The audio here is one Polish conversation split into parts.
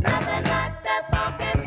Nothing like that funky,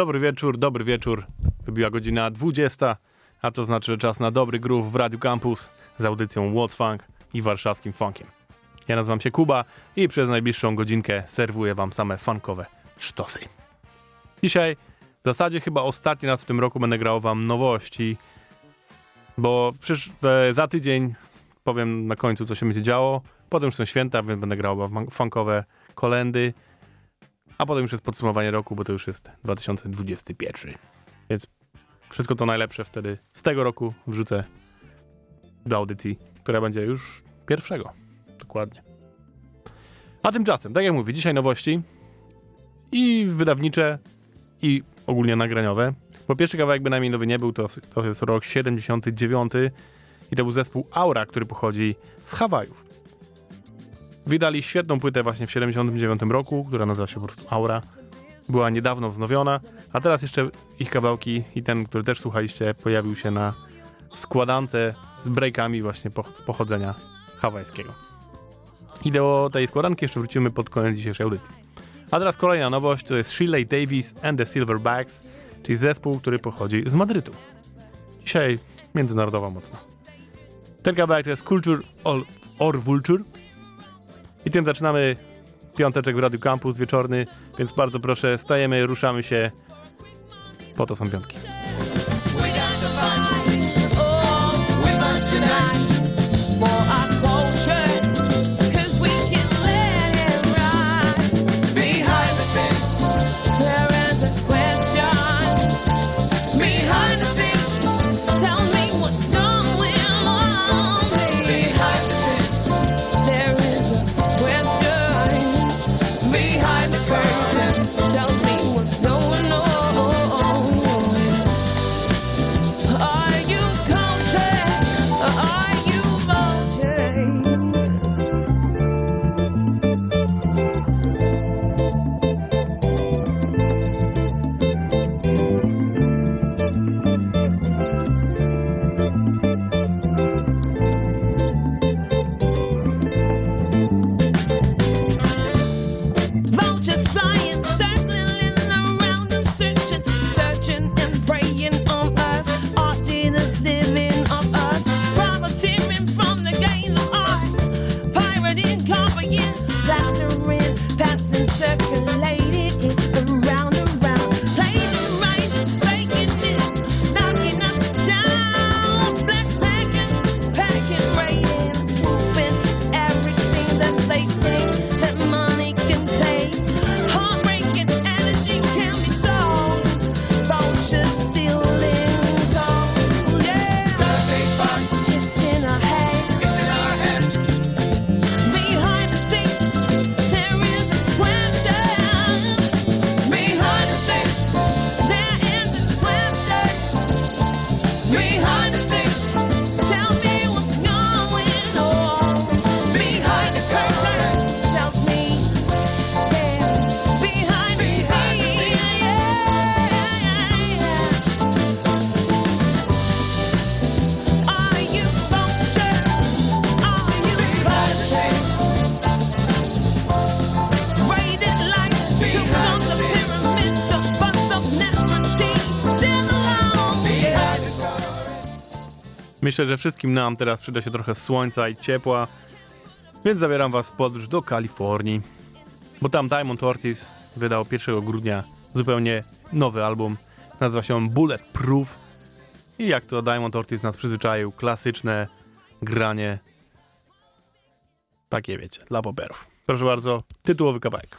Dobry wieczór, dobry wieczór. Wybiła godzina 20, a to znaczy, że czas na dobry groove w Radio Campus z audycją What Funk i warszawskim funkiem. Ja nazywam się Kuba i przez najbliższą godzinkę serwuję wam same funkowe sztosy. Dzisiaj w zasadzie chyba ostatni raz w tym roku będę grał wam nowości, bo przysz, e, za tydzień powiem na końcu, co się będzie działo. Potem już są święta, więc będę grał wam funkowe kolendy, a potem już jest podsumowanie roku, bo to już jest 2021. Więc wszystko to najlepsze wtedy z tego roku wrzucę do audycji, która będzie już pierwszego. Dokładnie. A tymczasem, tak jak mówię, dzisiaj nowości i wydawnicze, i ogólnie nagraniowe. Bo pierwszy kawałek bynajmniej nowy nie był, to, to jest rok 79 i to był zespół Aura, który pochodzi z Hawajów. Wydali świetną płytę właśnie w 79 roku, która nazywa się po prostu Aura. Była niedawno wznowiona, a teraz jeszcze ich kawałki i ten, który też słuchaliście, pojawił się na składance z breakami właśnie po, z pochodzenia hawajskiego. I do tej składanki jeszcze wrócimy pod koniec dzisiejszej audycji. A teraz kolejna nowość, to jest Shirley Davis and the Silverbacks, czyli zespół, który pochodzi z Madrytu. Dzisiaj międzynarodowo mocno. Ten kawałek to jest Culture or, or Vulture, i tym zaczynamy piąteczek w Radiu Campus wieczorny, więc bardzo proszę, stajemy, ruszamy się. Po to są piątki. We Myślę, że wszystkim nam teraz przyda się trochę słońca i ciepła, więc zabieram was w podróż do Kalifornii, bo tam Diamond Ortiz wydał 1 grudnia zupełnie nowy album. Nazywa się Bulletproof i jak to Diamond Ortiz nas przyzwyczaił, klasyczne granie takie wiecie, dla boberów. Proszę bardzo, tytułowy kawałek.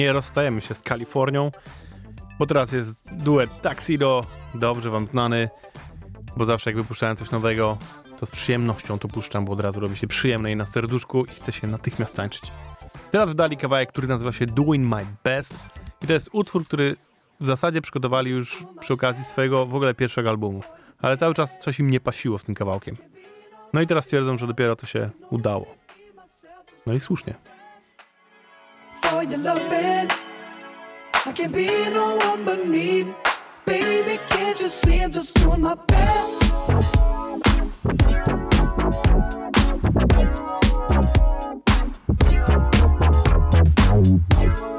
Nie rozstajemy się z Kalifornią, bo teraz jest duet Tuxedo, dobrze wam znany, bo zawsze jak wypuszczałem coś nowego, to z przyjemnością to puszczam, bo od razu robi się przyjemne i na serduszku i chce się natychmiast tańczyć. Teraz wydali kawałek, który nazywa się Doing My Best i to jest utwór, który w zasadzie przygotowali już przy okazji swojego w ogóle pierwszego albumu, ale cały czas coś im nie pasiło z tym kawałkiem. No i teraz twierdzą, że dopiero to się udało. No i słusznie. For your loving. I can't be no one but me. Baby, can't you see I'm just doing my best? I'm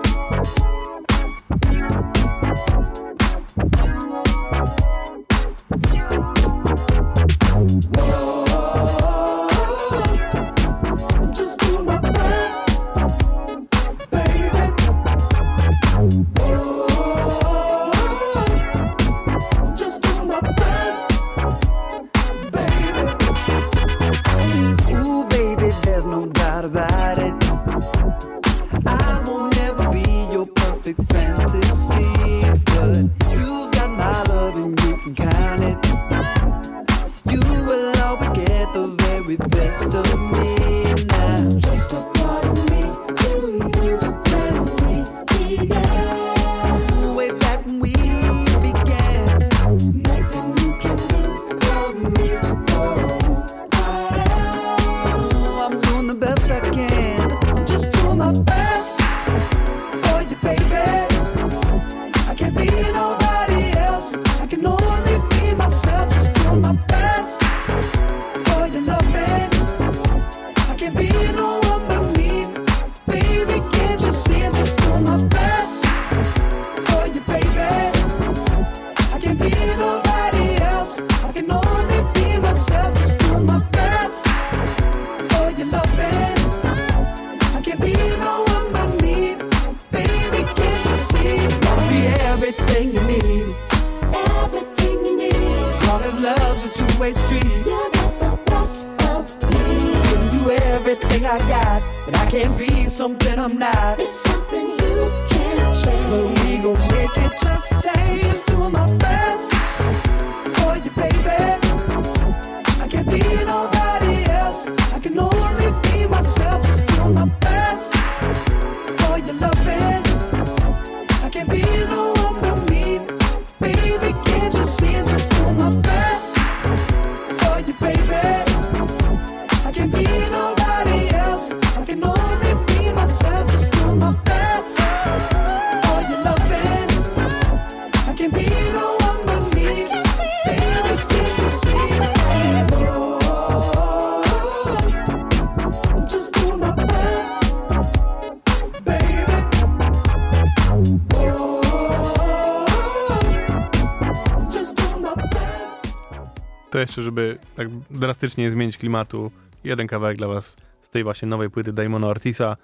tak drastycznie zmienić klimatu. Jeden kawałek dla was z tej właśnie nowej płyty Damona Artisa.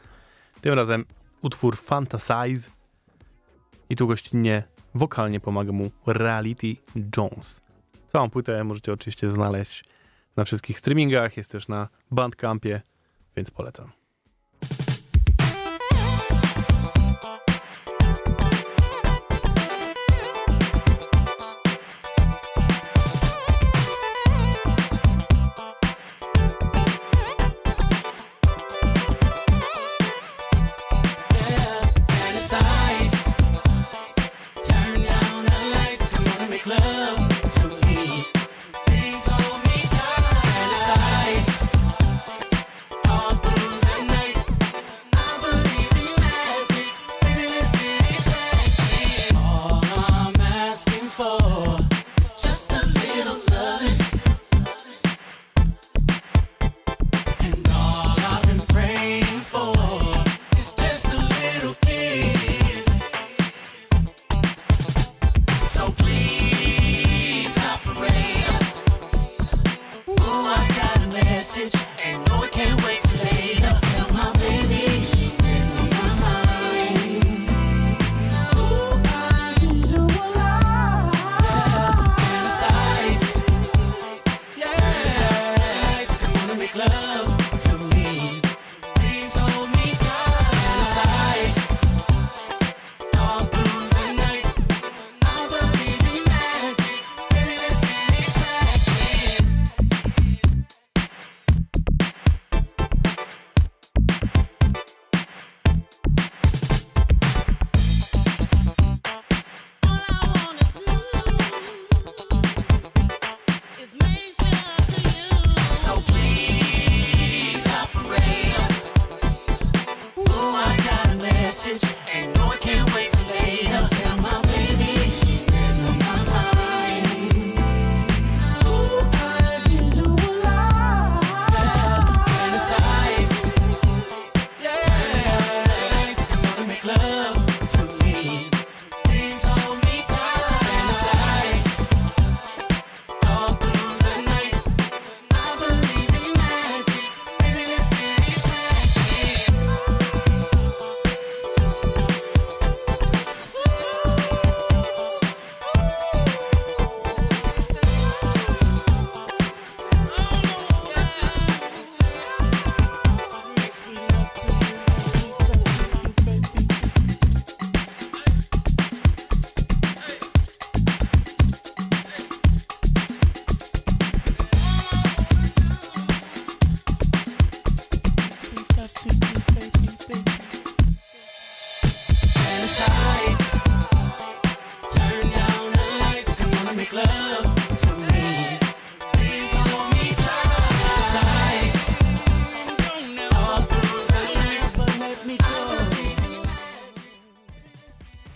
Tym razem utwór Fantasize i tu gościnnie wokalnie pomaga mu Reality Jones. Całą płytę możecie oczywiście znaleźć na wszystkich streamingach, jest też na Bandcampie, więc polecam. message.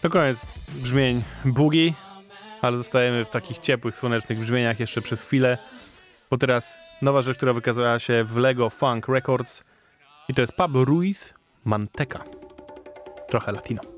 To koniec brzmień Boogie, ale zostajemy w takich ciepłych, słonecznych brzmieniach jeszcze przez chwilę, bo teraz nowa rzecz, która wykazała się w Lego Funk Records – i to jest Pablo Ruiz Manteca. Trochę latino.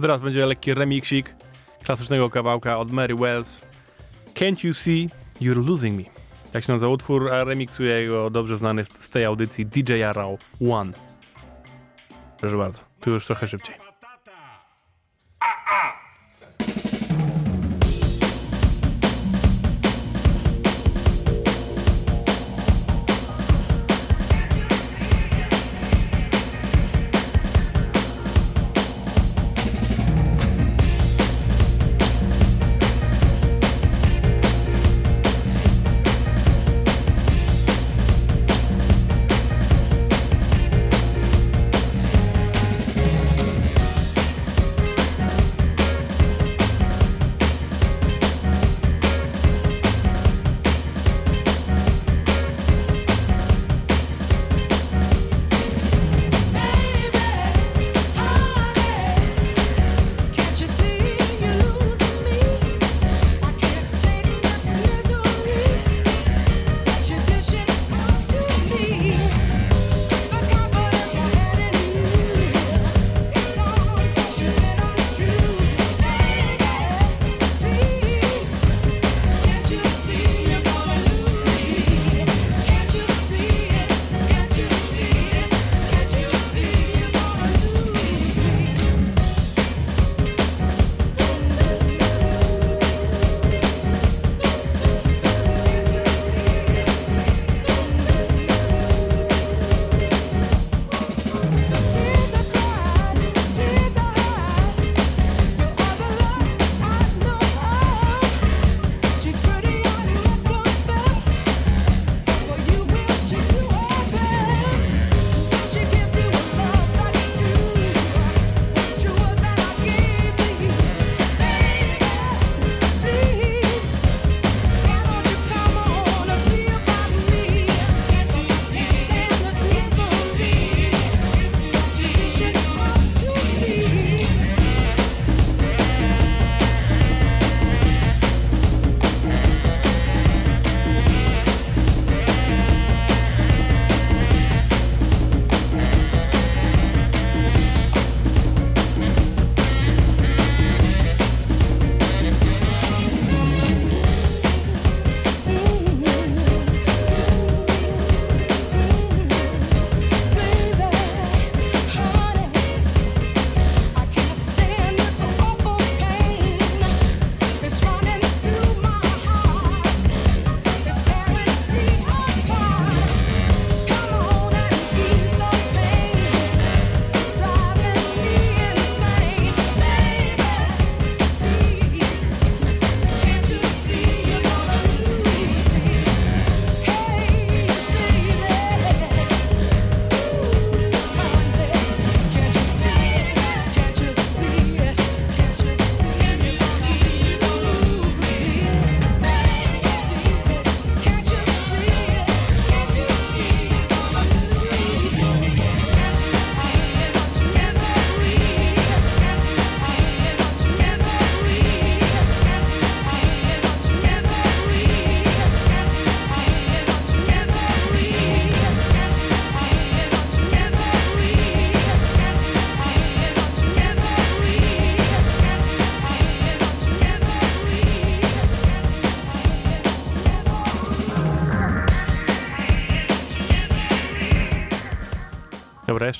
To teraz będzie lekki remixik klasycznego kawałka od Mary Wells. Can't You See You're Losing Me. Tak się nazywa utwór, a remiksuje go dobrze znany z tej audycji DJ Arrow One. Proszę bardzo, tu już trochę szybciej.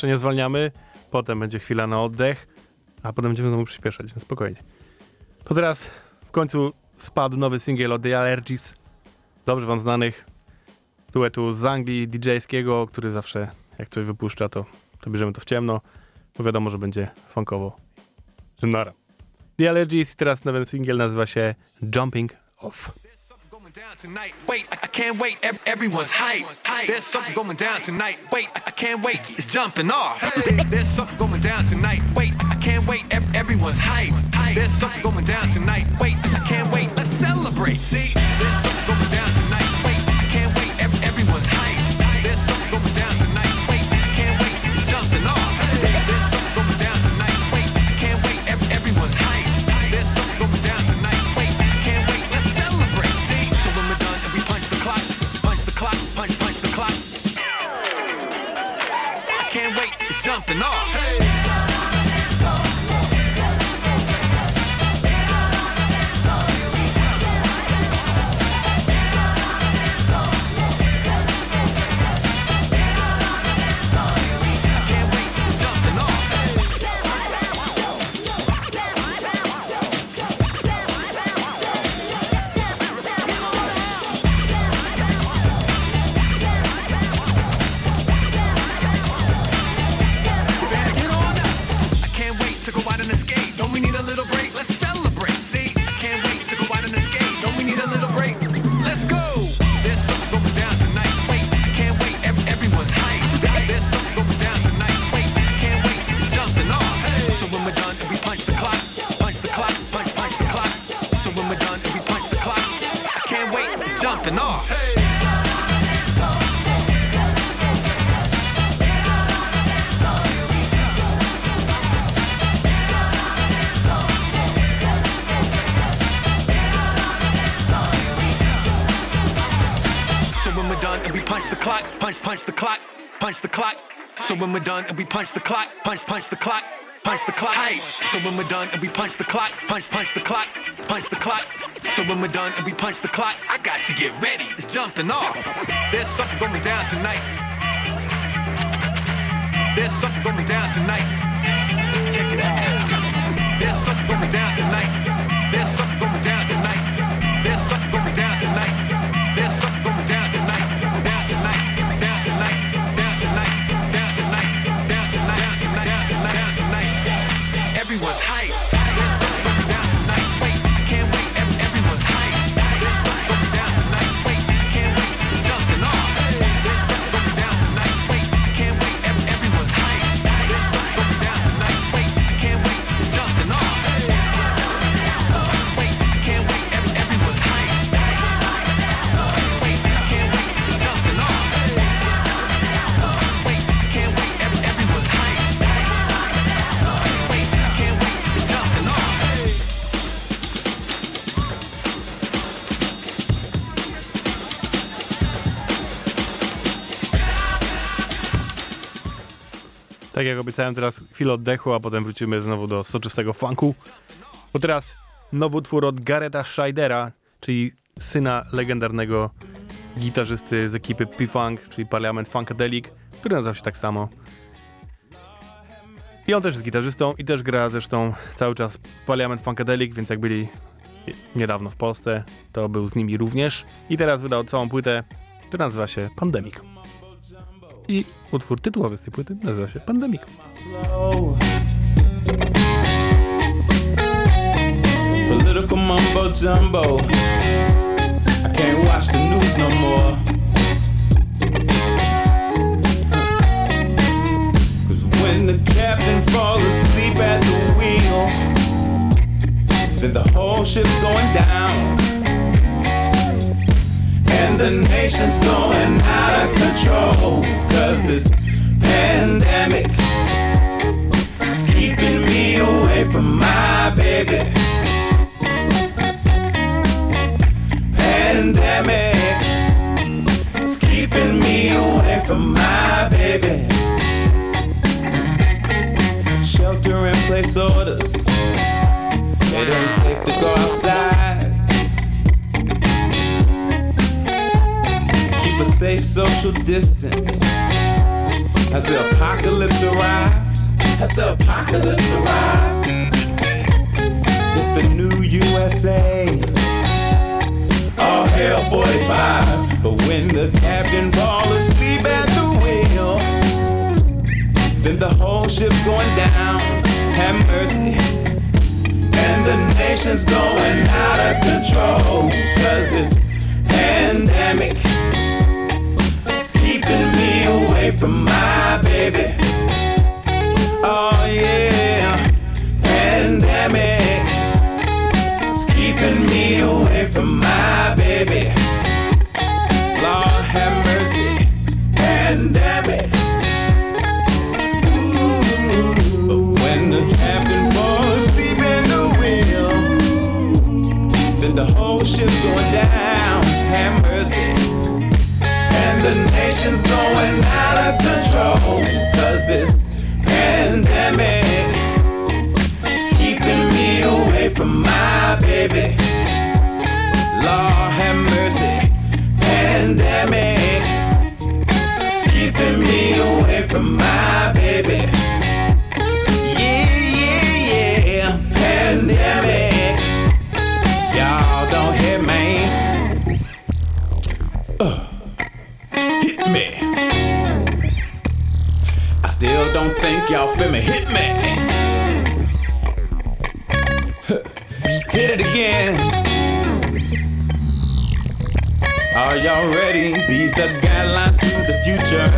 Jeszcze nie zwalniamy. Potem będzie chwila na oddech, a potem będziemy znowu przyspieszać, więc spokojnie. To teraz w końcu spadł nowy singiel od The Allergies. Dobrze wam znanych. Duetu z Anglii, DJ-skiego, który zawsze jak coś wypuszcza, to, to bierzemy to w ciemno. Bo wiadomo, że będzie funkowo. Że nara. The Allergies i teraz nowy singiel nazywa się Jumping Off. Going down tonight. Wait, I I can't wait. Ev- Everyone's hype. There's something going down tonight. Wait, I I can't wait. It's jumping off. There's something going down tonight. Wait, I can't wait. Ev- Everyone's hype. There's something going down tonight. Wait, I can't wait. Let's celebrate. See, there's something going down tonight. I can't wait. It's jumping off. Done and we punch the clock, punch, punch the clock, punch the clock. Hey. So when we're done and we punch the clock, punch, punch the clock, punch the clock. So when we're done and we punch the clock, I got to get ready. It's jumping off. There's something going down tonight. There's something going down tonight. Check it out. There's something going down tonight. Tak jak obiecałem, teraz chwilę oddechu, a potem wrócimy znowu do soczystego funku. Bo teraz nowotwór od Gareta Scheidera, czyli syna legendarnego gitarzysty z ekipy P-Funk, czyli Parliament Funkadelic, który nazywał się tak samo. I on też jest gitarzystą i też gra zresztą cały czas w Parliament Funkadelic, więc jak byli niedawno w Polsce, to był z nimi również. I teraz wydał całą płytę, która nazywa się Pandemic. I utwór tytułowy z tej płyty nazywa się Pandemic. Political mumbo jumbo. I can't watch the news no more. Cause when the captain falls asleep at the wheel, then the whole ship's going down. And the nation's going out of control. Cause this pandemic is keeping me away from my baby. Pandemic is keeping me away from my baby. Shelter in place orders. It ain't safe to go outside. Safe social distance. Has the apocalypse arrived? Has the apocalypse arrived? It's the new USA. All hell 45. But when the captain falls asleep at the wheel, then the whole ship's going down. Have mercy. And the nation's going out of control. Cause this pandemic keeping me away from my baby. Oh yeah, pandemic is keeping me away from my baby. Lord have mercy, pandemic. But when the captain falls asleep in the wheel, then the whole ship's going down. Have mercy. The nation's going out of control. Cause this pandemic is keeping me away from my baby. Lord have mercy. Pandemic is keeping me away from my baby. don't think y'all finna hit me. hit it again. Are y'all ready? These the guidelines to the future.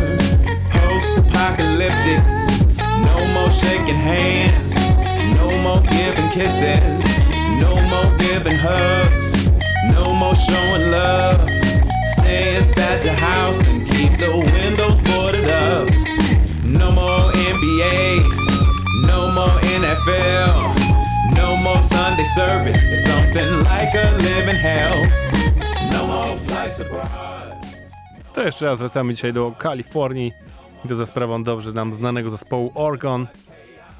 Post apocalyptic. No more shaking hands. No more giving kisses. No more giving hugs. No more showing love. Stay inside your house and keep the windows boarded up. NBA. No more NFL. No more Sunday service. It's something like a living hell. No more flights abroad. To jeszcze raz wracamy dzisiaj do Kalifornii i to za sprawą dobrze nam znanego zespołu Oregon,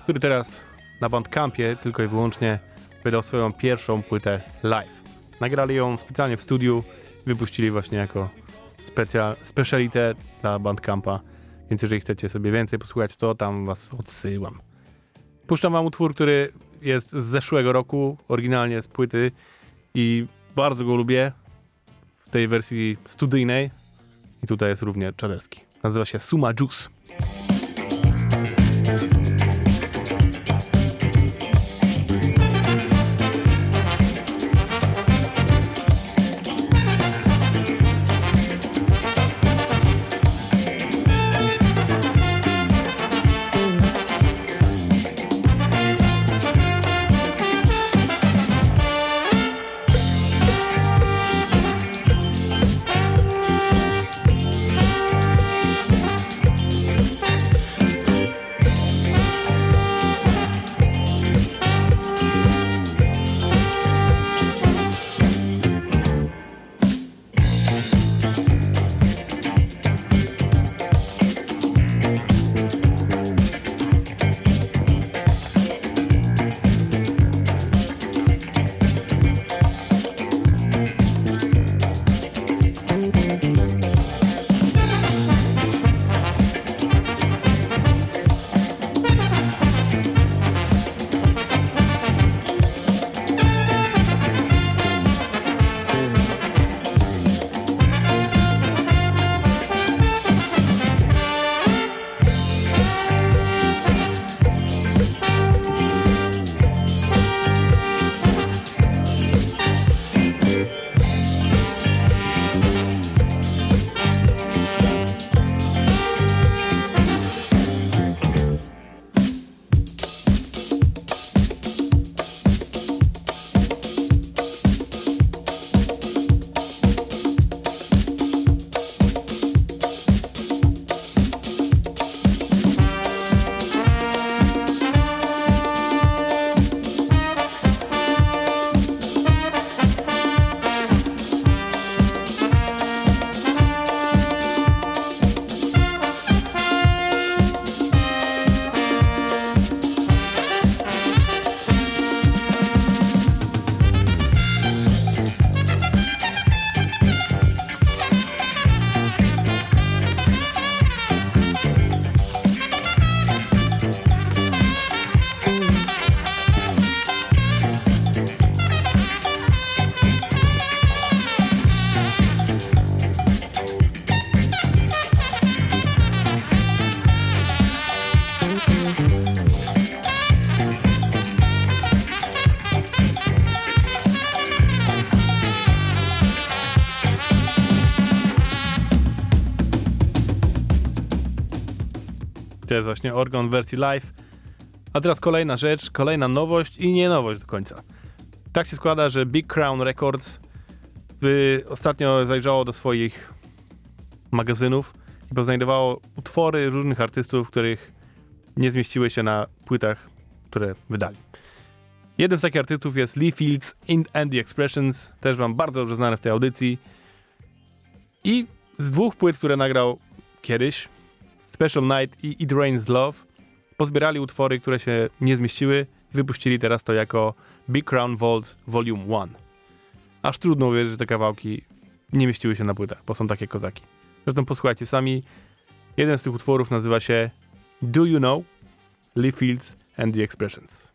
który teraz na Bandcampie tylko i wyłącznie wydał swoją pierwszą płytę live. Nagrali ją specjalnie w studiu, wypuścili właśnie jako specjalite dla Bandcampa więc jeżeli chcecie sobie więcej posłuchać, to tam was odsyłam. Puszczam wam utwór, który jest z zeszłego roku, oryginalnie z płyty i bardzo go lubię w tej wersji studyjnej, i tutaj jest równie czaderski. Nazywa się Suma Juice. To jest właśnie Orgon w wersji live. A teraz kolejna rzecz, kolejna nowość i nie nowość do końca. Tak się składa, że Big Crown Records wy ostatnio zajrzało do swoich magazynów i poznajdowało utwory różnych artystów, których nie zmieściły się na płytach, które wydali. Jeden z takich artystów jest Lee Fields In and the Expressions, też wam bardzo dobrze znany w tej audycji. I z dwóch płyt, które nagrał kiedyś, Special Night i It Rains Love, pozbierali utwory, które się nie zmieściły wypuścili teraz to jako Big Crown Vaults Volume 1. Aż trudno uwierzyć, że te kawałki nie mieściły się na płytach, bo są takie kozaki. Zresztą posłuchajcie sami. Jeden z tych utworów nazywa się Do You Know? Lee Fields and the Expressions.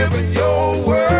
living your world.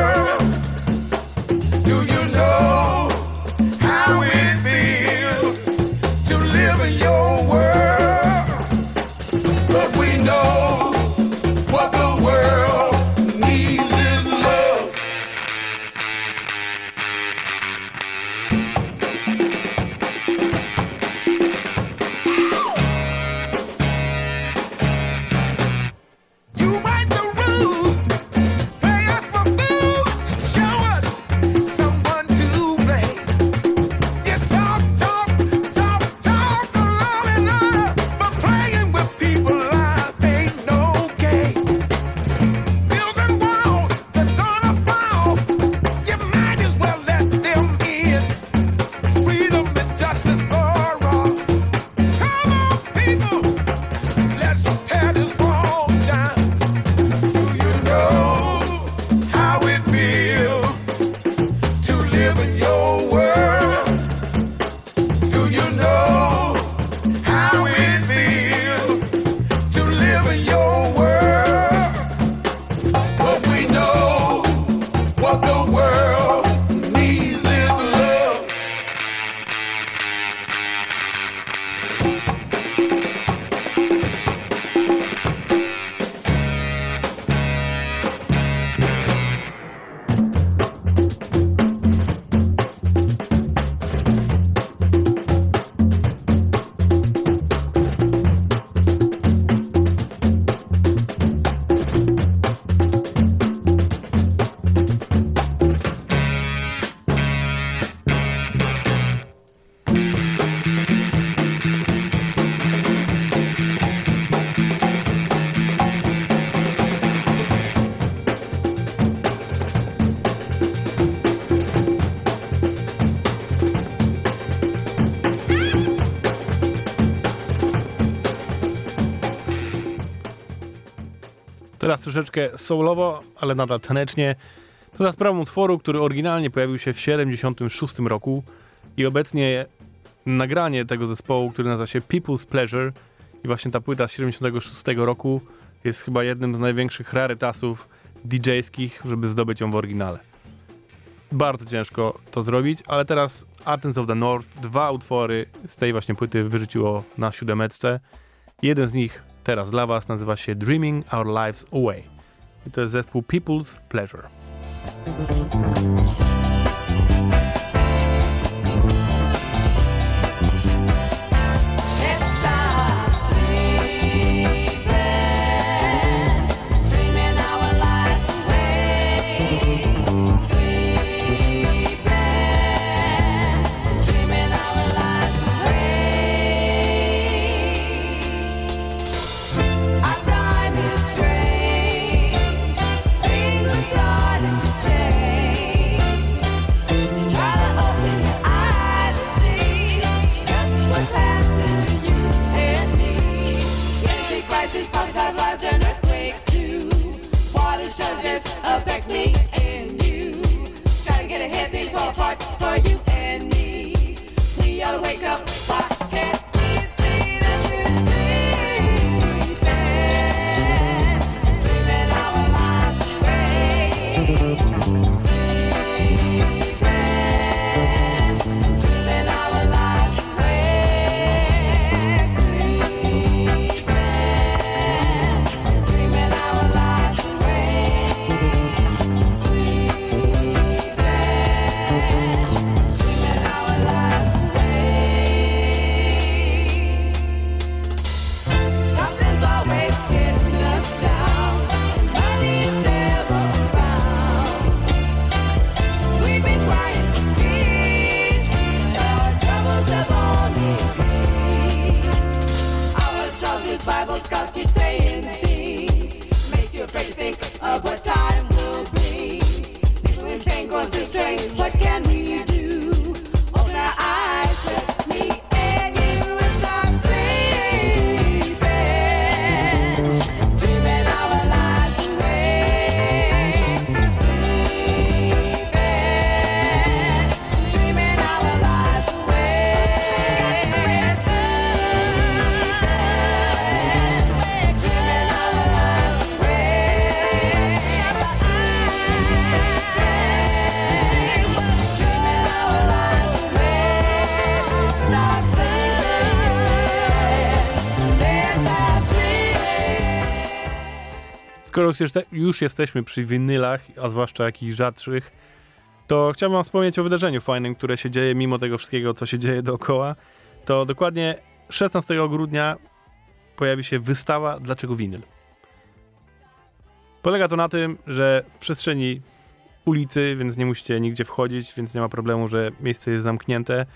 Teraz troszeczkę soulowo, ale nadal tanecznie. To za sprawą utworu, który oryginalnie pojawił się w 76 roku i obecnie nagranie tego zespołu, który nazywa się People's Pleasure i właśnie ta płyta z 76 roku jest chyba jednym z największych rarytasów DJ-skich, żeby zdobyć ją w oryginale. Bardzo ciężko to zrobić, ale teraz Athens of the North, dwa utwory z tej właśnie płyty wyrzuciło na siódemeczce. Jeden z nich teraz dla was nazywa się Dreaming Our Lives Away. I to jest zespół People's Pleasure. Już, już jesteśmy przy winylach, a zwłaszcza jakichś rzadszych, to chciałbym wam wspomnieć o wydarzeniu fajnym, które się dzieje mimo tego wszystkiego, co się dzieje dookoła. To dokładnie 16 grudnia pojawi się wystawa Dlaczego winyl? Polega to na tym, że w przestrzeni ulicy, więc nie musicie nigdzie wchodzić, więc nie ma problemu, że miejsce jest zamknięte.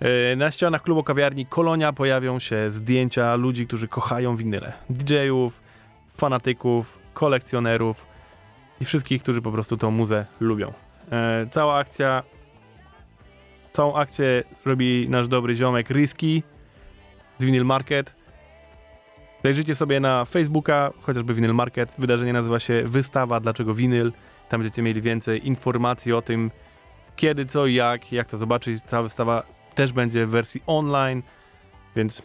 E, Na ścianach klubu kawiarni Kolonia pojawią się zdjęcia ludzi, którzy kochają winyle. DJ-ów, fanatyków, kolekcjonerów i wszystkich, którzy po prostu tą muzę lubią. E, cała akcja, całą akcję robi nasz dobry ziomek Risky z Vinyl Market. Zajrzyjcie sobie na Facebooka, chociażby Vinyl Market. Wydarzenie nazywa się Wystawa Dlaczego Winyl. Tam będziecie mieli więcej informacji o tym, kiedy, co i jak, jak to zobaczyć. Cała wystawa też będzie w wersji online, więc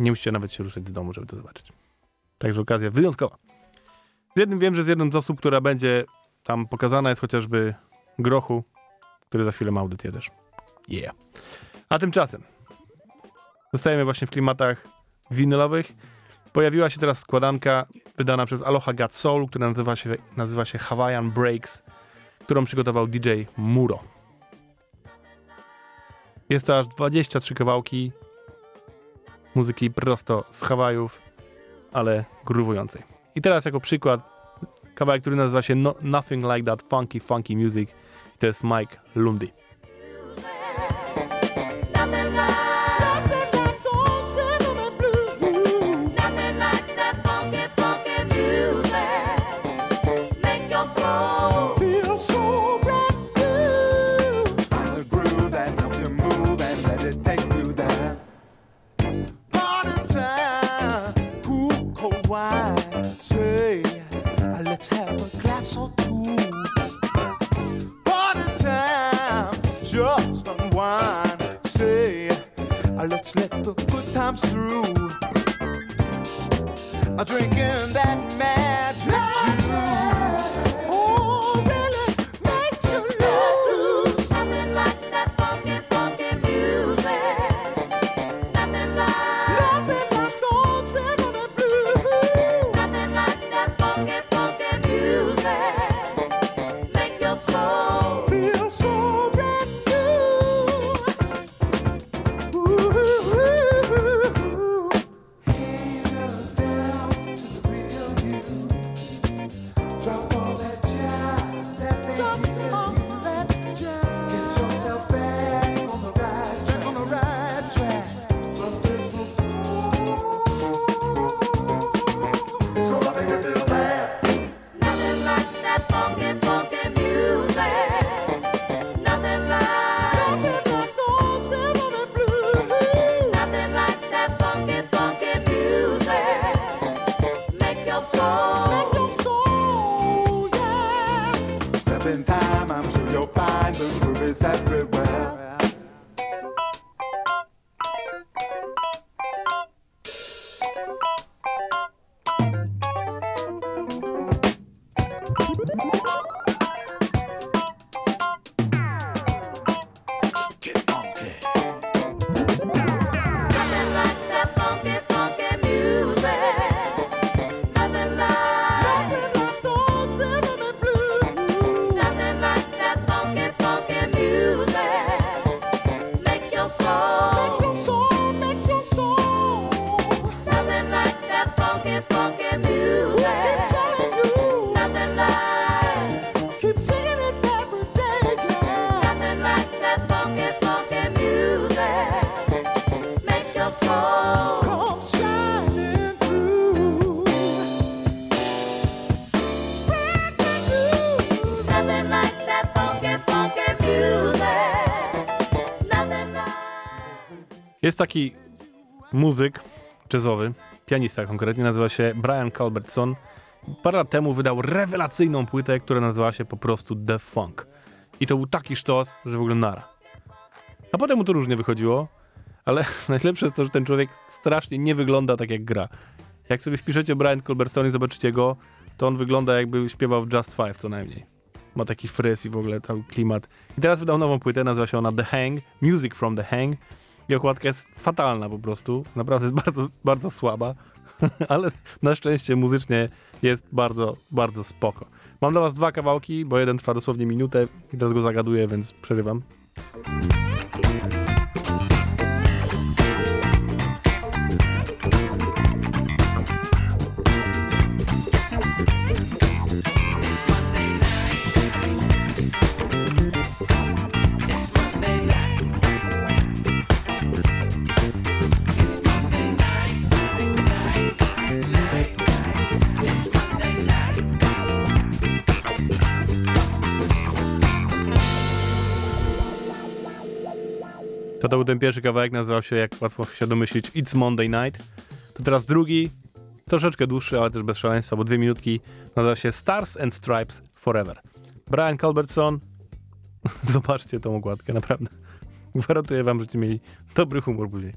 nie musicie nawet się ruszać z domu, żeby to zobaczyć. Także okazja wyjątkowa. Z jednym wiem, że z jedną z osób, która będzie tam pokazana jest chociażby Grochu, który za chwilę ma audycję też. Yeah. A tymczasem zostajemy właśnie w klimatach winylowych. Pojawiła się teraz składanka wydana przez Aloha God Soul, która nazywa się, nazywa się Hawaiian Breaks, którą przygotował DJ Muro. Jest to aż 23 kawałki muzyki prosto z Hawajów, ale gruwującej. I teraz jako przykład kawałek, który nazywa się no, Nothing Like That Funky Funky Music. To jest Mike Lundy. Let's let the good times through. Uh, drinking that magic juice. Soul, Jest taki muzyk jazzowy, pianista konkretnie, nazywa się Brian Culbertson. Parę lat temu wydał rewelacyjną płytę, która nazywała się po prostu The Funk. I to był taki sztos, że w ogóle nara. A potem mu to różnie wychodziło, ale najlepsze jest to, że ten człowiek strasznie nie wygląda tak jak gra. Jak sobie wpiszecie Brian Culbertson i zobaczycie go, to on wygląda jakby śpiewał w Just Five co najmniej. Ma taki fryz i w ogóle cały klimat. I teraz wydał nową płytę, nazywa się ona The Hang, Music from the Hang. I okładka jest fatalna po prostu. Naprawdę jest bardzo, bardzo słaba. Ale na szczęście muzycznie jest bardzo, bardzo spoko. Mam dla was dwa kawałki, bo jeden trwa dosłownie minutę i teraz go zagaduję, więc przerywam. To to był ten pierwszy kawałek, nazywał się, jak łatwo się domyślić, It's Monday Night. To teraz drugi, troszeczkę dłuższy, ale też bez szaleństwa, bo dwie minutki, nazywa się Stars and Stripes Forever. Brian Culbertson, Zobaczcie tą okładkę, naprawdę. Gwarantuję wam, że będziecie mieli dobry humor później.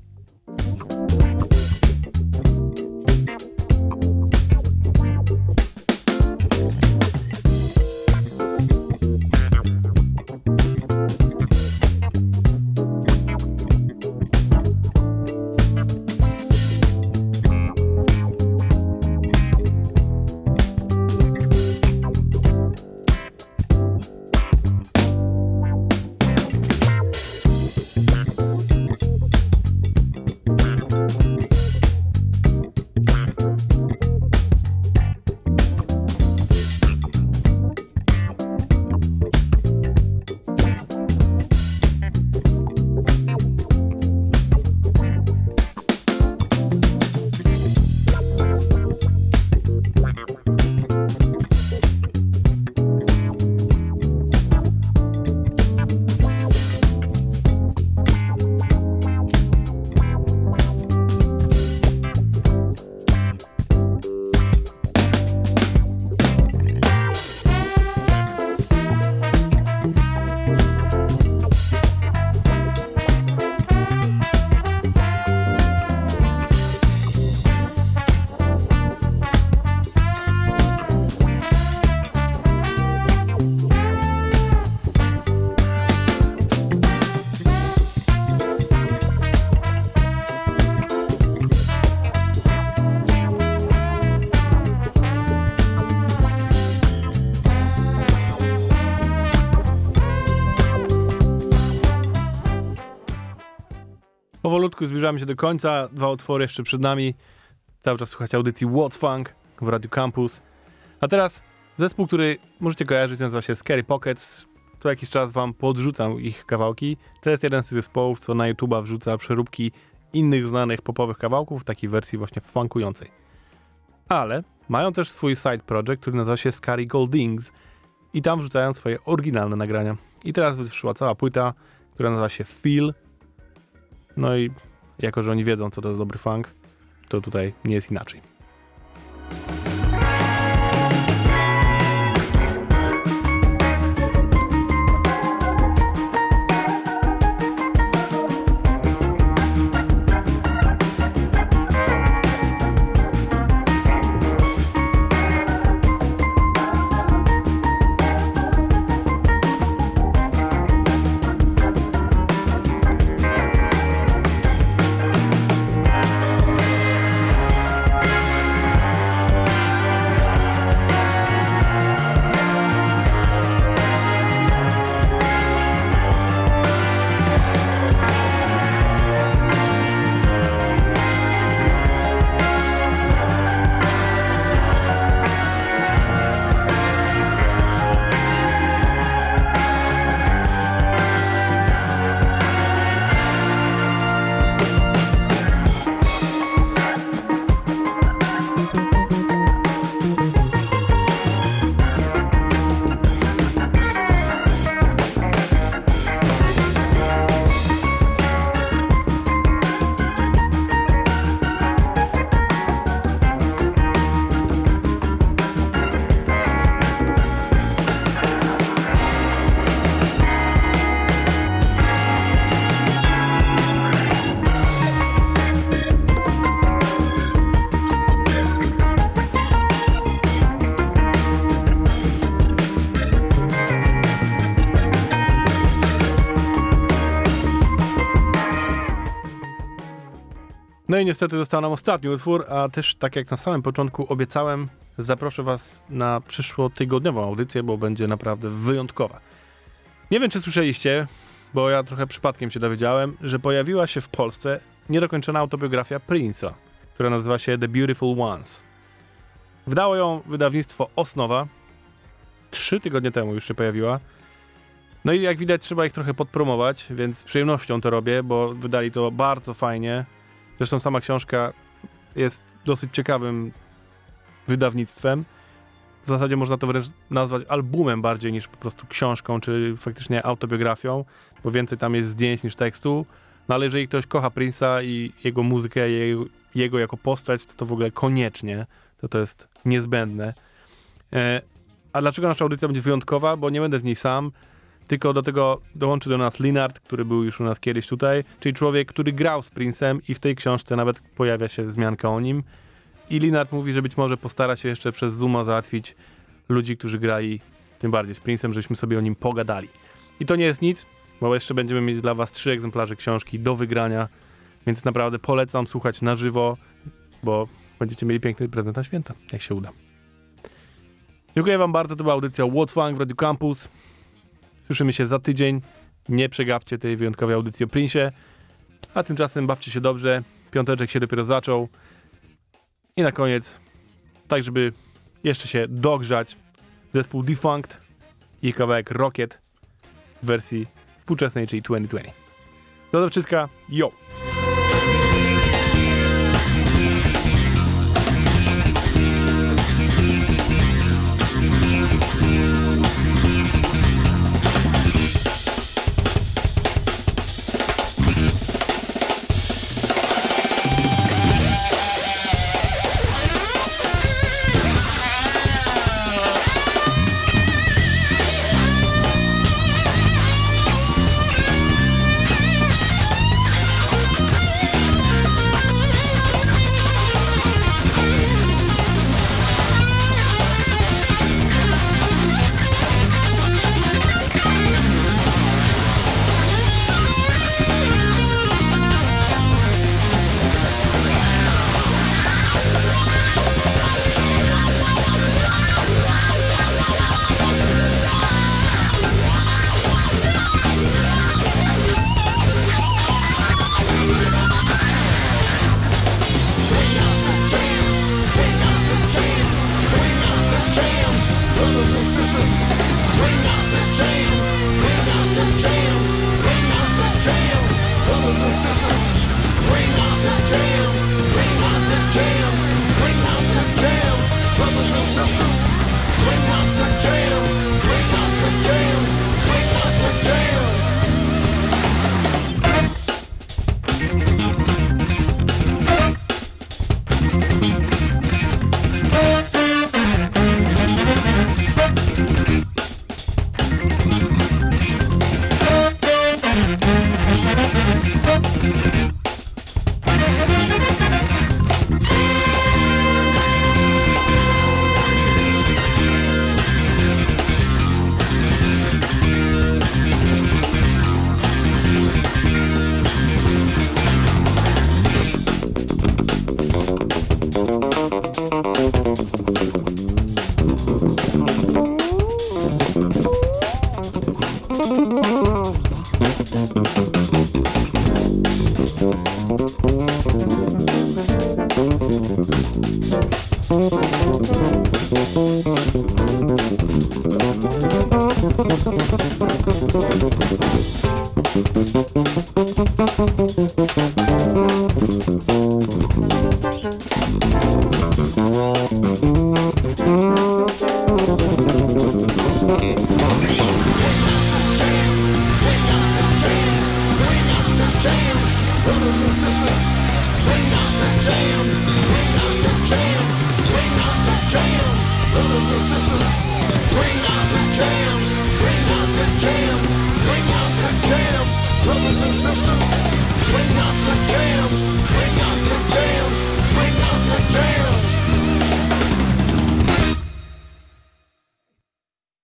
Powolutku zbliżamy się do końca. Dwa utwory jeszcze przed nami. Cały czas słuchacie audycji What's Funk w Radio Campus. A teraz zespół, który możecie kojarzyć, nazywa się Scary Pockets. Co jakiś czas wam podrzucam ich kawałki. To jest jeden z tych zespołów, co na YouTube'a wrzuca przeróbki innych znanych popowych kawałków w takiej wersji właśnie funkującej. Ale mają też swój side project, który nazywa się Scary Goldings i tam wrzucają swoje oryginalne nagrania. I teraz wyszła cała płyta, która nazywa się Feel no i jako, że oni wiedzą, co to jest dobry funk, to tutaj nie jest inaczej. Niestety został nam ostatni utwór, a też tak jak na samym początku obiecałem, zaproszę was na przyszłotygodniową audycję, bo będzie naprawdę wyjątkowa. Nie wiem, czy słyszeliście, bo ja trochę przypadkiem się dowiedziałem, że pojawiła się w Polsce niedokończona autobiografia Prince'a, która nazywa się The Beautiful Ones. Wydało ją wydawnictwo Osnowa. Trzy tygodnie temu już się pojawiła. No i jak widać, trzeba ich trochę podpromować, więc z przyjemnością to robię, bo wydali to bardzo fajnie. Zresztą sama książka jest dosyć ciekawym wydawnictwem. W zasadzie można to wręcz nazwać albumem bardziej niż po prostu książką, czy faktycznie autobiografią, bo więcej tam jest zdjęć niż tekstu. No ale jeżeli ktoś kocha Prince'a i jego muzykę, jego, jego jako postać, to to w ogóle koniecznie, to to jest niezbędne. E, a dlaczego nasza audycja będzie wyjątkowa? Bo nie będę w niej sam. Tylko do tego dołączy do nas Linard, który był już u nas kiedyś tutaj, czyli człowiek, który grał z Prince'em i w tej książce nawet pojawia się wzmianka o nim. I Linard mówi, że być może postara się jeszcze przez Zooma załatwić ludzi, którzy grali tym bardziej z Prince'em, żebyśmy sobie o nim pogadali. I to nie jest nic, bo jeszcze będziemy mieć dla was trzy egzemplarze książki do wygrania, więc naprawdę polecam słuchać na żywo, bo będziecie mieli piękny prezent na święta, jak się uda. Dziękuję wam bardzo, to była audycja What's Funk w Radio Campus. Słyszymy się za tydzień. Nie przegapcie tej wyjątkowej audycji o Prince'ie. A tymczasem bawcie się dobrze. Piąteczek się dopiero zaczął. I na koniec, tak żeby jeszcze się dogrzać, zespół Defunct i kawałek Rocket w wersji współczesnej, czyli 2020. Do zobaczenia, yo!